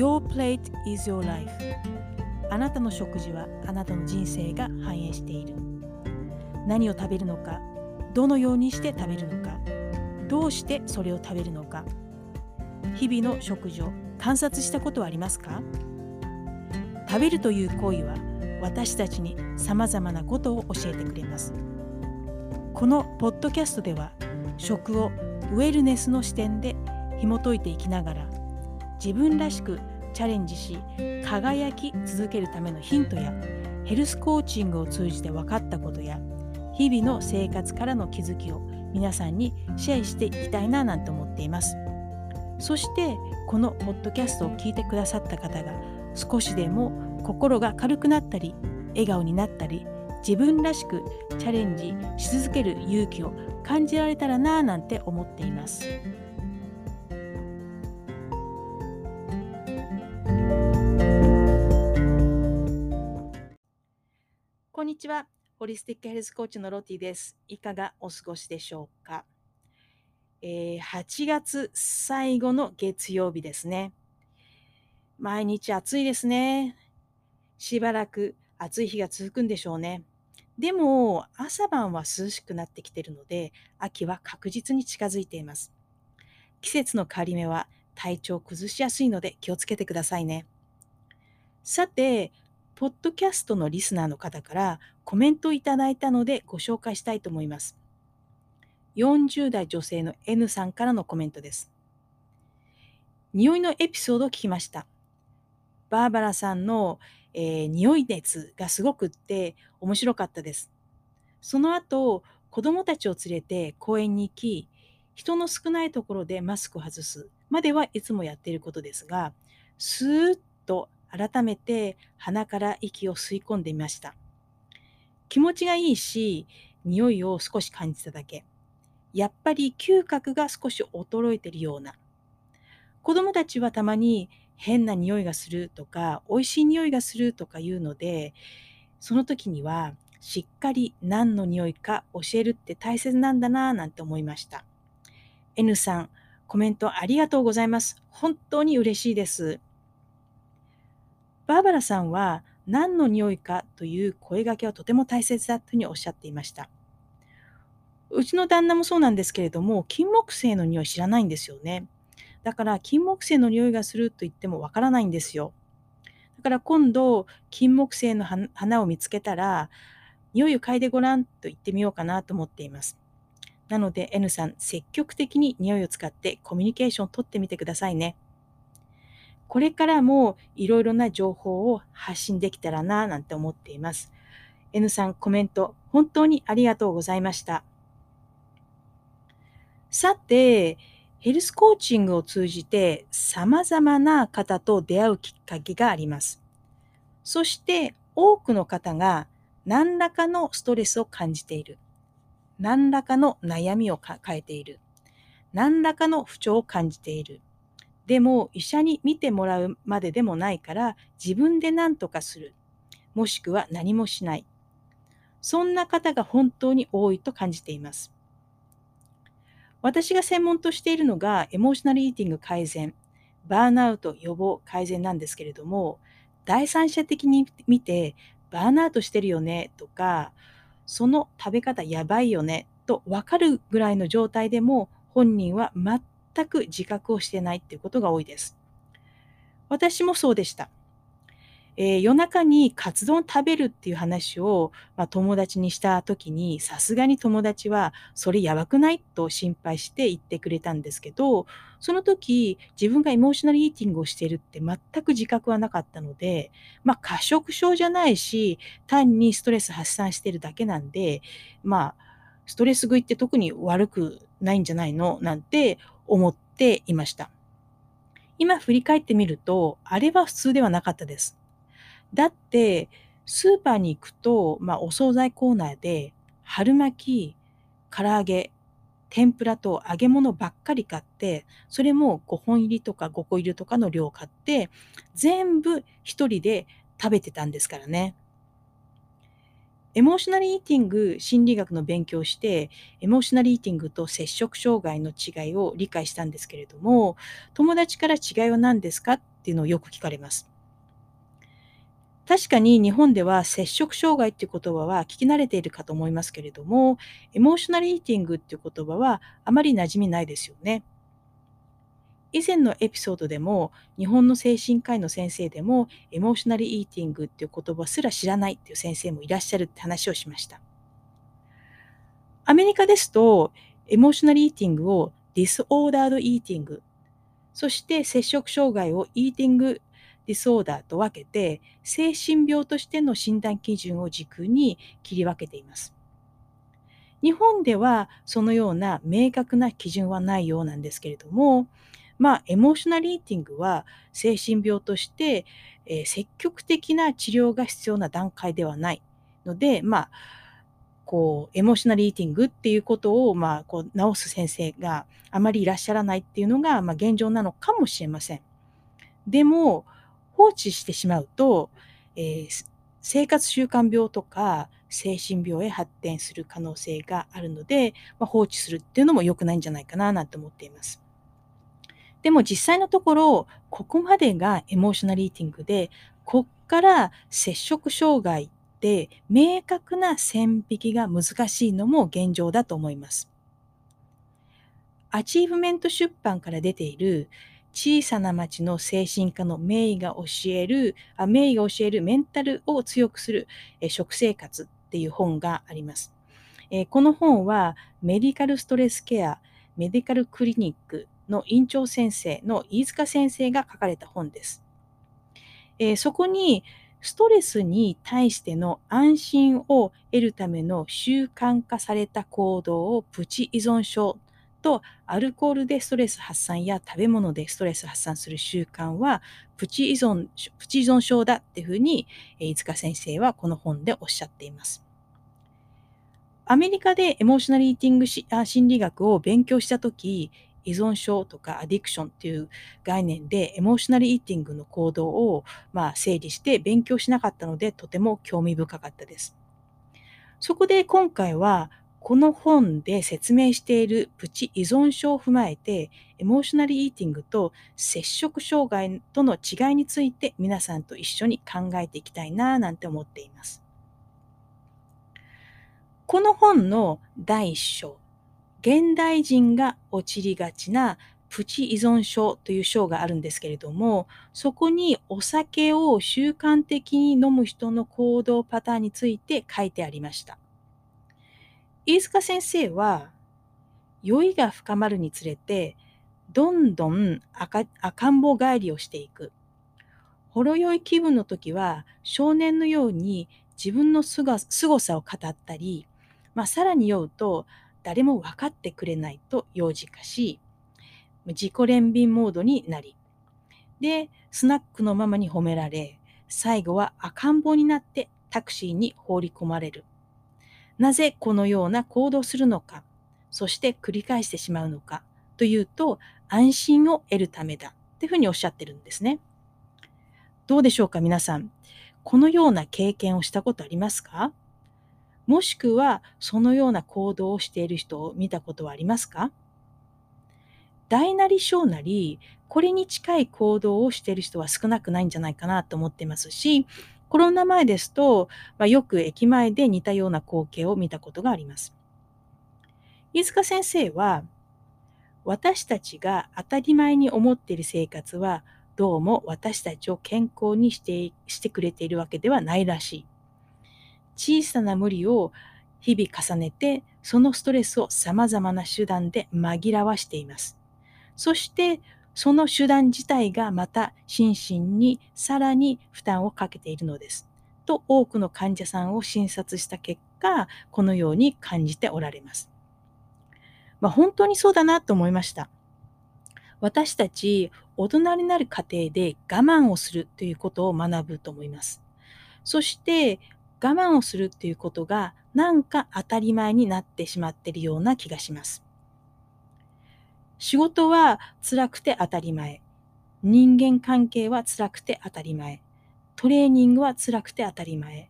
Your plate is your life. あなたの食事はあなたの人生が反映している。何を食べるのかどのようにして食べるのかどうしてそれを食べるのか。日々の食事を観察したことはありますか？食べるという行為は私たちにさまざまなことを教えてくれます。このポッドキャストでは食をウェルネスの視点で紐解いていきながら自分らしくチャレンジし輝き続けるためのヒントやヘルスコーチングを通じて分かったことや日々の生活からの気づきを皆さんにシェアしていきたいななんて思っていますそしてこのポッドキャストを聞いてくださった方が少しでも心が軽くなったり笑顔になったり自分らしくチャレンジし続ける勇気を感じられたらなぁなんて思っています。ちは。ホリスティックヘルスコーチのロティです。いかがお過ごしでしょうか、えー、8月最後の月曜日ですね。毎日暑いですね。しばらく暑い日が続くんでしょうね。でも、朝晩は涼しくなってきているので、秋は確実に近づいています。季節の変わり目は体調を崩しやすいので気をつけてくださいね。さて、ポッドキャストのリスナーの方からコメントをいただいたのでご紹介したいと思います。40代女性の N さんからのコメントです。匂いのエピソードを聞きました。バーバラさんの、えー、匂い熱がすごくって面白かったです。その後、子供たちを連れて公園に行き、人の少ないところでマスクを外すまではいつもやっていることですが、スーッと改めて鼻から息を吸い込んでみました。気持ちがいいし、匂いを少し感じただけ。やっぱり嗅覚が少し衰えてるような。子供たちはたまに変な匂いがするとか、美味しい匂いがするとか言うので、その時にはしっかり何の匂いか教えるって大切なんだなぁなんて思いました。N さん、コメントありがとうございます。本当に嬉しいです。バーバラさんは何の匂いかという声掛けはとても大切だというふうにおっしゃっていました。うちの旦那もそうなんですけれども、金木犀の匂い知らないんですよね。だから金木犀の匂いがすると言ってもわからないんですよ。だから今度、金木犀の花を見つけたら、匂いを嗅いでごらんと言ってみようかなと思っています。なので N さん、積極的に匂いを使ってコミュニケーションをとってみてくださいね。これからもいろいろな情報を発信できたらななんて思っています。N さんコメント本当にありがとうございました。さて、ヘルスコーチングを通じて様々な方と出会うきっかけがあります。そして多くの方が何らかのストレスを感じている。何らかの悩みを抱えている。何らかの不調を感じている。でも医者に診てもらうまででもないから自分で何とかする。もしくは何もしない。そんな方が本当に多いと感じています。私が専門としているのがエモーショナルイーティング改善、バーンアウト予防改善なんですけれども、第三者的に見てバーンアウトしてるよねとか、その食べ方やばいよねと分かるぐらいの状態でも本人は全全く自覚をしてないっていうことが多いです。私もそうでした。えー、夜中にカツ丼食べるっていう話を、まあ、友達にした時にさすがに友達はそれやばくないと心配して言ってくれたんですけどその時自分がエモーショナルイーティングをしてるって全く自覚はなかったので、まあ、過食症じゃないし単にストレス発散してるだけなんでまあストレス食いって特に悪くないんじゃないの？なんて思っていました。今振り返ってみると、あれは普通ではなかったです。だって、スーパーに行くと、まあ、お惣菜コーナーで、春巻き、唐揚げ、天ぷらと揚げ物ばっかり買って、それも5本入りとか5個入りとかの量を買って、全部一人で食べてたんですからね。エモーショナルイーティング心理学の勉強をして、エモーショナルイーティングと摂食障害の違いを理解したんですけれども、友達から違いは何ですかっていうのをよく聞かれます。確かに日本では摂食障害っていう言葉は聞き慣れているかと思いますけれども、エモーショナルイーティングっていう言葉はあまり馴染みないですよね。以前のエピソードでも日本の精神科医の先生でも emotional eating っていう言葉すら知らないっていう先生もいらっしゃるって話をしました。アメリカですと emotional eating を disordered eating そして摂食障害を eating disorder と分けて精神病としての診断基準を軸に切り分けています。日本ではそのような明確な基準はないようなんですけれども、まあ、エモーショナルイーティングは精神病として、えー、積極的な治療が必要な段階ではないので、まあ、こう、エモーショナルイーティングっていうことを、まあ、こう、治す先生があまりいらっしゃらないっていうのが、まあ、現状なのかもしれません。でも、放置してしまうと、えー、生活習慣病とか精神病へ発展する可能性があるので、まあ、放置するっていうのも良くないんじゃないかななんて思っています。でも実際のところ、ここまでが emotional eating で、こっから摂食障害で明確な線引きが難しいのも現状だと思います。アチーブメント出版から出ている小さな町の精神科の名医が教える、あ名医が教えるメンタルを強くするえ食生活っていう本があります。えこの本はメディカルストレスケア、メディカルクリニックの院長先生の飯塚先生が書かれた本です。えー、そこにストレスに対しての安心を得るための習慣化された行動をプチ依存症とアルコールでストレス発散や食べ物でストレス発散する習慣はプチ依存プチ依存症だっていうふうに飯塚先生はこの本でおっしゃっています。アメリカでエモーショナルイーティングし心理学を勉強したとき、依存症とかアディクションっていう概念でエモーショナルイーティングの行動をまあ整理して勉強しなかったのでとても興味深かったです。そこで今回はこの本で説明しているプチ依存症を踏まえてエモーショナルイーティングと摂食障害との違いについて皆さんと一緒に考えていきたいななんて思っています。この本の第一章現代人が陥りがちなプチ依存症という章があるんですけれども、そこにお酒を習慣的に飲む人の行動パターンについて書いてありました。飯塚先生は、酔いが深まるにつれて、どんどん赤ん坊帰りをしていく。ほろ酔い気分の時は、少年のように自分のすごさを語ったり、まあ、さらに酔うと、誰も分かってくれないと幼児化し、自己憐憫モードになり、で、スナックのママに褒められ、最後は赤ん坊になってタクシーに放り込まれる。なぜこのような行動するのか、そして繰り返してしまうのかというと、安心を得るためだっていうふうにおっしゃってるんですね。どうでしょうか、皆さん。このような経験をしたことありますか？もしくはそのような行動をしている人を見たことはありますか？大なり小なり、これに近い行動をしている人は少なくないんじゃないかなと思ってますし、コロナ前ですと、まあ、よく駅前で似たような光景を見たことがあります。飯塚先生は、私たちが当たり前に思っている生活は、どうも私たちを健康にしてしてくれているわけではないらしい。小さな無理を日々重ねて、そのストレスを様々な手段で紛らわしています。そして、その手段自体がまた心身にさらに負担をかけているのです。と多くの患者さんを診察した結果、このように感じておられます。まあ、本当にそうだなと思いました。私たち大人になる過程で我慢をするということを学ぶと思います。そして我慢をするっていうことがなんか当たり前になってしまっているような気がします。仕事は辛くて当たり前。人間関係は辛くて当たり前。トレーニングは辛くて当たり前。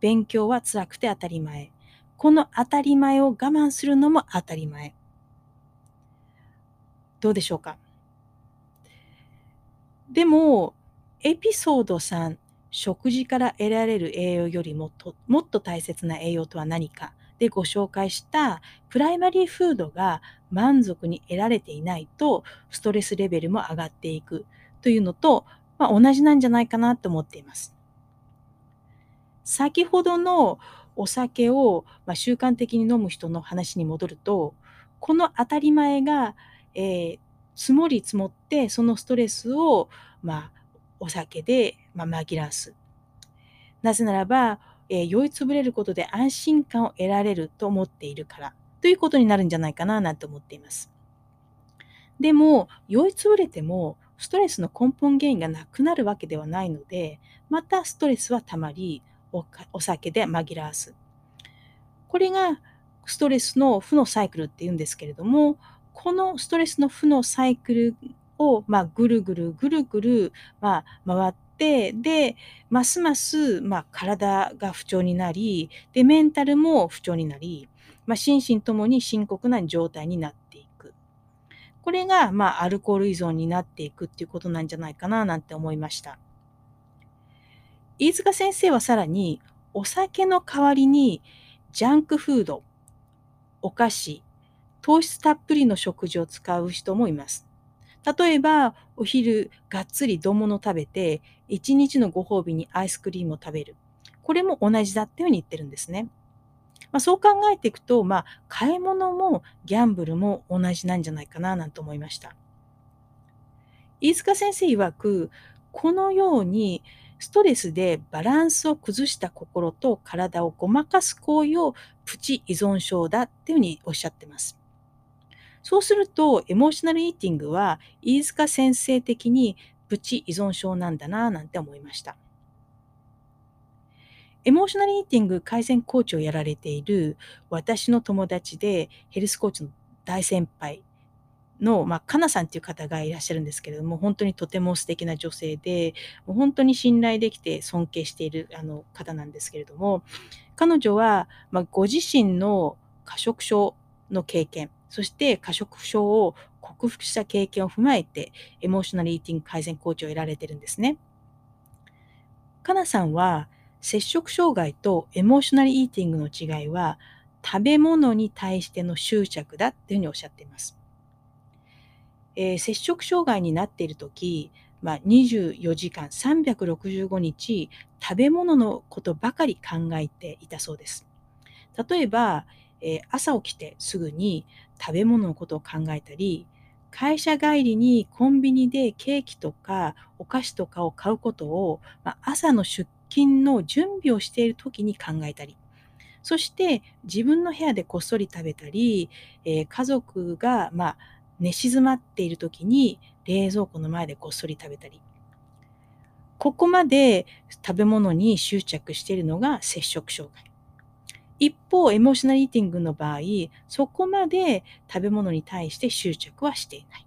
勉強は辛くて当たり前。この当たり前を我慢するのも当たり前。どうでしょうか？でも、エピソード3、食事から得られる栄養よりもともっと大切な栄養とは何かでご紹介したプライマリーフードが満足に得られていないとストレスレベルも上がっていくというのと、まあ、同じなんじゃないかなと思っています。先ほどのお酒を、まあ、習慣的に飲む人の話に戻ると、この当たり前が、えー、積もり積もって、そのストレスを、まあ、お酒で、ま、紛らわす。なぜならば、えー、酔いつぶれることで安心感を得られると思っているからということになるんじゃないかななんて思っています。でも、酔いつぶれても、ストレスの根本原因がなくなるわけではないので、またストレスはたまり、お酒で紛らわす。これがストレスの負のサイクルっていうんですけれども、このストレスの負のサイクルを、まあ、ぐるぐるぐるぐる、まあ、回って、で、ますます、まあ、体が不調になり、で、メンタルも不調になり、まあ、心身ともに深刻な状態になっていく。これが、まあ、アルコール依存になっていくっていうことなんじゃないかななんて思いました。飯塚先生はさらに、お酒の代わりに、ジャンクフード、お菓子、糖質たっぷりの食事を使う人もいます。例えば、お昼がっつり丼物食べて、一日のご褒美にアイスクリームを食べる。これも同じだっていうふうに言ってるんですね。まあ、そう考えていくと、まあ、買い物もギャンブルも同じなんじゃないかななんて思いました。飯塚先生曰く、このようにストレスでバランスを崩した心と体をごまかす行為をプチ依存症だっていうふうにおっしゃってます。そうすると、エモーショナルイーティングは飯塚先生的にプチ依存症なんだなぁなんて思いました。エモーショナルイーティング改善コーチをやられている私の友達でヘルスコーチの大先輩の、まあ、かなさんっていう方がいらっしゃるんですけれども、本当にとても素敵な女性で、もう本当に信頼できて尊敬しているあの方なんですけれども、彼女は、まあ、ご自身の過食症の経験、そして過食症を克服した経験を踏まえて、エモーショナルイーティング改善コーチを得られてるんですね。かなさんは、摂食障害とエモーショナルイーティングの違いは、食べ物に対しての執着だっていうふうにおっしゃっています。えー、摂食障害になっている時、まあ、24時間365日食べ物のことばかり考えていたそうです。例えば、えー、朝起きてすぐに食べ物のことを考えたり、会社帰りにコンビニでケーキとかお菓子とかを買うことを、ま、朝の出勤の準備をしている時に考えたり、そして自分の部屋でこっそり食べたり、えー、家族が、まあ、寝静まっている時に冷蔵庫の前でこっそり食べたり。ここまで食べ物に執着しているのが摂食障害。一方、エモーショナルイーティングの場合、そこまで食べ物に対して執着はしていない。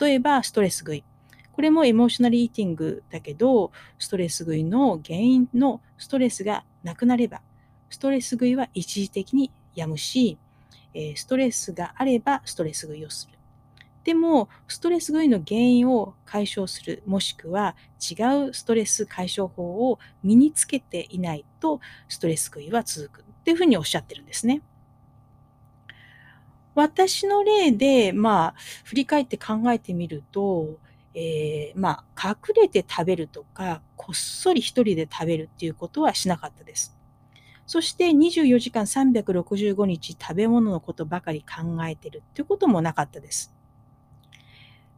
例えば、ストレス食い。これもエモーショナルイーティングだけど、ストレス食いの原因のストレスがなくなれば、ストレス食いは一時的にやむし、ストレスがあればストレス食いをする。でも、ストレス食いの原因を解消する、もしくは違うストレス解消法を身につけていないと、ストレス食いは続くっていうふうにおっしゃってるんですね。私の例で、まあ、振り返って考えてみると、えー、まあ、隠れて食べるとか、こっそり一人で食べるっていうことはしなかったです。そして24時間365日食べ物のことばかり考えてるっていうこともなかったです。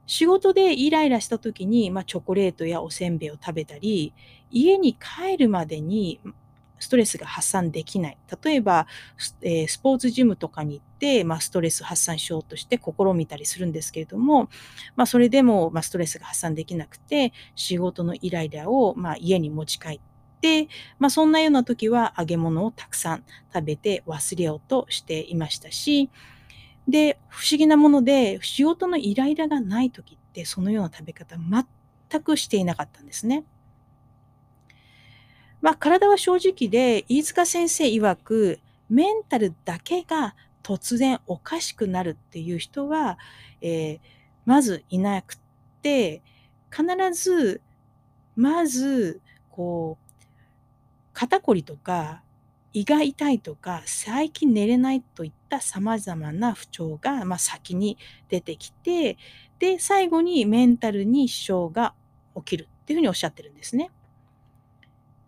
仕事でイライラした時に、まあ、チョコレートやおせんべいを食べたり、家に帰るまでにストレスが発散できない。例えば、え、スポーツジムとかに行って、まあ、ストレス発散しようとして試みたりするんですけれども、まあ、それでも、まあ、ストレスが発散できなくて、仕事のイライラを、まあ、家に持ち帰って、まあ、そんなような時は揚げ物をたくさん食べて忘れようとしていましたし、で、不思議なもので、仕事のイライラがない時って、そのような食べ方全くしていなかったんですね。まあ、体は正直で、飯塚先生曰く、メンタルだけが突然おかしくなるっていう人は、えー、まずいなくて、必ず、まず、こう、肩こりとか、胃が痛いとか、最近寝れないといった様々な不調が、まあ、先に出てきて、で、最後にメンタルに支障が起きるっていうふうにおっしゃってるんですね。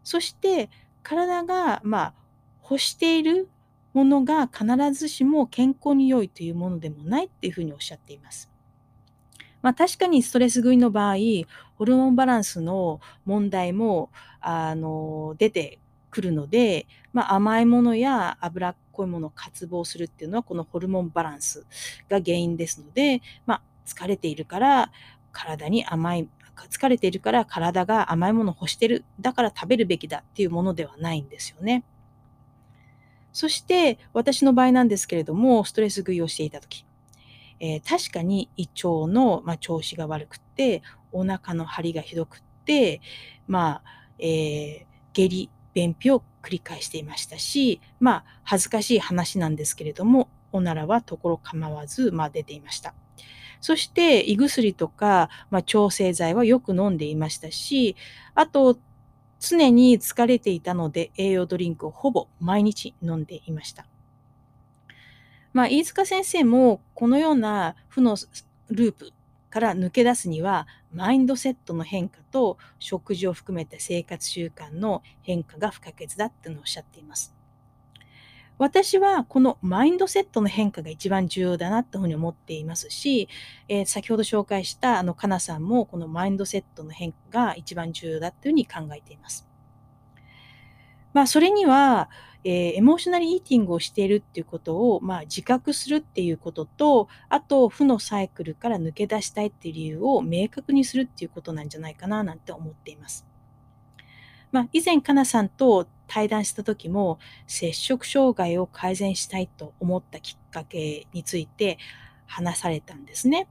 そして体がまあ欲しているものが必ずしも健康に良いというものでもないっていうふうにおっしゃっています。まあ、確かにストレス食いの場合、ホルモンバランスの問題もあの出てくるので、まあ、甘いものや脂っこいものを渇望するっていうのはこのホルモンバランスが原因ですので、まあ、疲れているから体に甘い疲れているから体が甘いものを欲してる。だから食べるべきだっていうものではないんですよね。そして私の場合なんですけれども、ストレス食いをしていた時、えー、確かに胃腸の、まあ、調子が悪くって、お腹の張りがひどくって、まあ、えー、下痢、便秘を繰り返していましたし、まあ、恥ずかしい話なんですけれども、おならはところ構わず、まあ、出ていました。そして胃薬とか、まあ、調整剤はよく飲んでいましたし、あと、常に疲れていたので栄養ドリンクをほぼ毎日飲んでいました。まあ、飯塚先生もこのような負のループから抜け出すには、マインドセットの変化と食事を含めて生活習慣の変化が不可欠だってのをおっしゃっています。私はこのマインドセットの変化が一番重要だなというふうに思っていますし、えー、先ほど紹介したあのかなさんもこのマインドセットの変化が一番重要だというふうに考えています。まあ、それには、えー、エモーショナルイーティングをしているっていうことを、まあ、自覚するっていうことと、あと、負のサイクルから抜け出したいっていう理由を明確にするっていうことなんじゃないかななんて思っています。まあ、以前、かなさんと対談した時も、摂食障害を改善したいと思ったきっかけについて話されたんですね。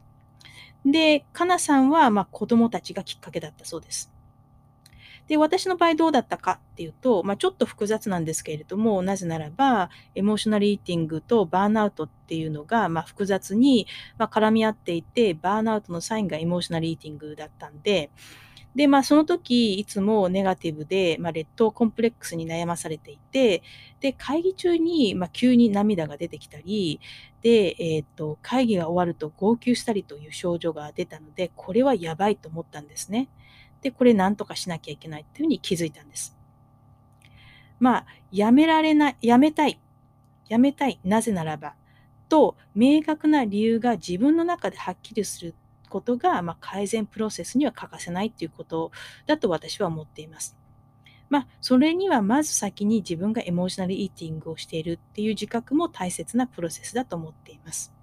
で、かなさんは、まあ、子供たちがきっかけだったそうです。で、私の場合どうだったかっていうと、まあ、ちょっと複雑なんですけれども、なぜならば、エモーショナルイーティングとバーンアウトっていうのが、まあ、複雑に、ま絡み合っていて、バーンアウトのサインがエモーショナルイーティングだったんで、で、まあ、その時、いつもネガティブで、まあ、劣等コンプレックスに悩まされていて、で、会議中に、まあ、急に涙が出てきたり、で、えっ、と、会議が終わると号泣したりという症状が出たので、これはやばいと思ったんですね。で、これ何とかしなきゃいけないっていうふうに気づいたんです。まあ、やめられない、やめたい、やめたい、なぜならば、と、明確な理由が自分の中ではっきりすることが、まあ、改善プロセスには欠かせないということだと私は思っています。まあ、それにはまず先に自分がエモーショナルイーティングをしているっていう自覚も大切なプロセスだと思っています。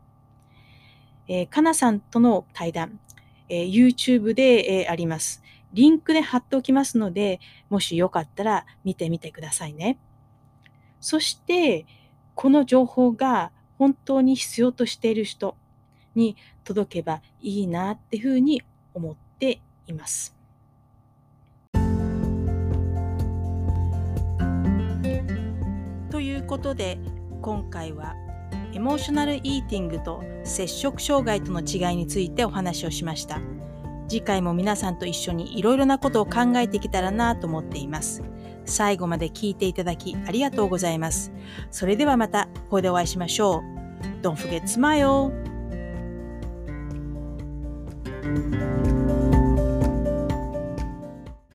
えー、かなさんとの対談、えー、YouTube で、えー、あります。リンクで貼っておきますので、もしよかったら見てみてくださいね。そして、この情報が本当に必要としている人、に届けばいいなっていうふうに思っています。ということで今回はエモーショナルイーティングと摂食障害との違いについてお話をしました。次回も皆さんと一緒にいろいろなことを考えてきたらなと思っています。最後まで聞いていただきありがとうございます。それではまたここでお会いしましょう。Don't forget smile! Música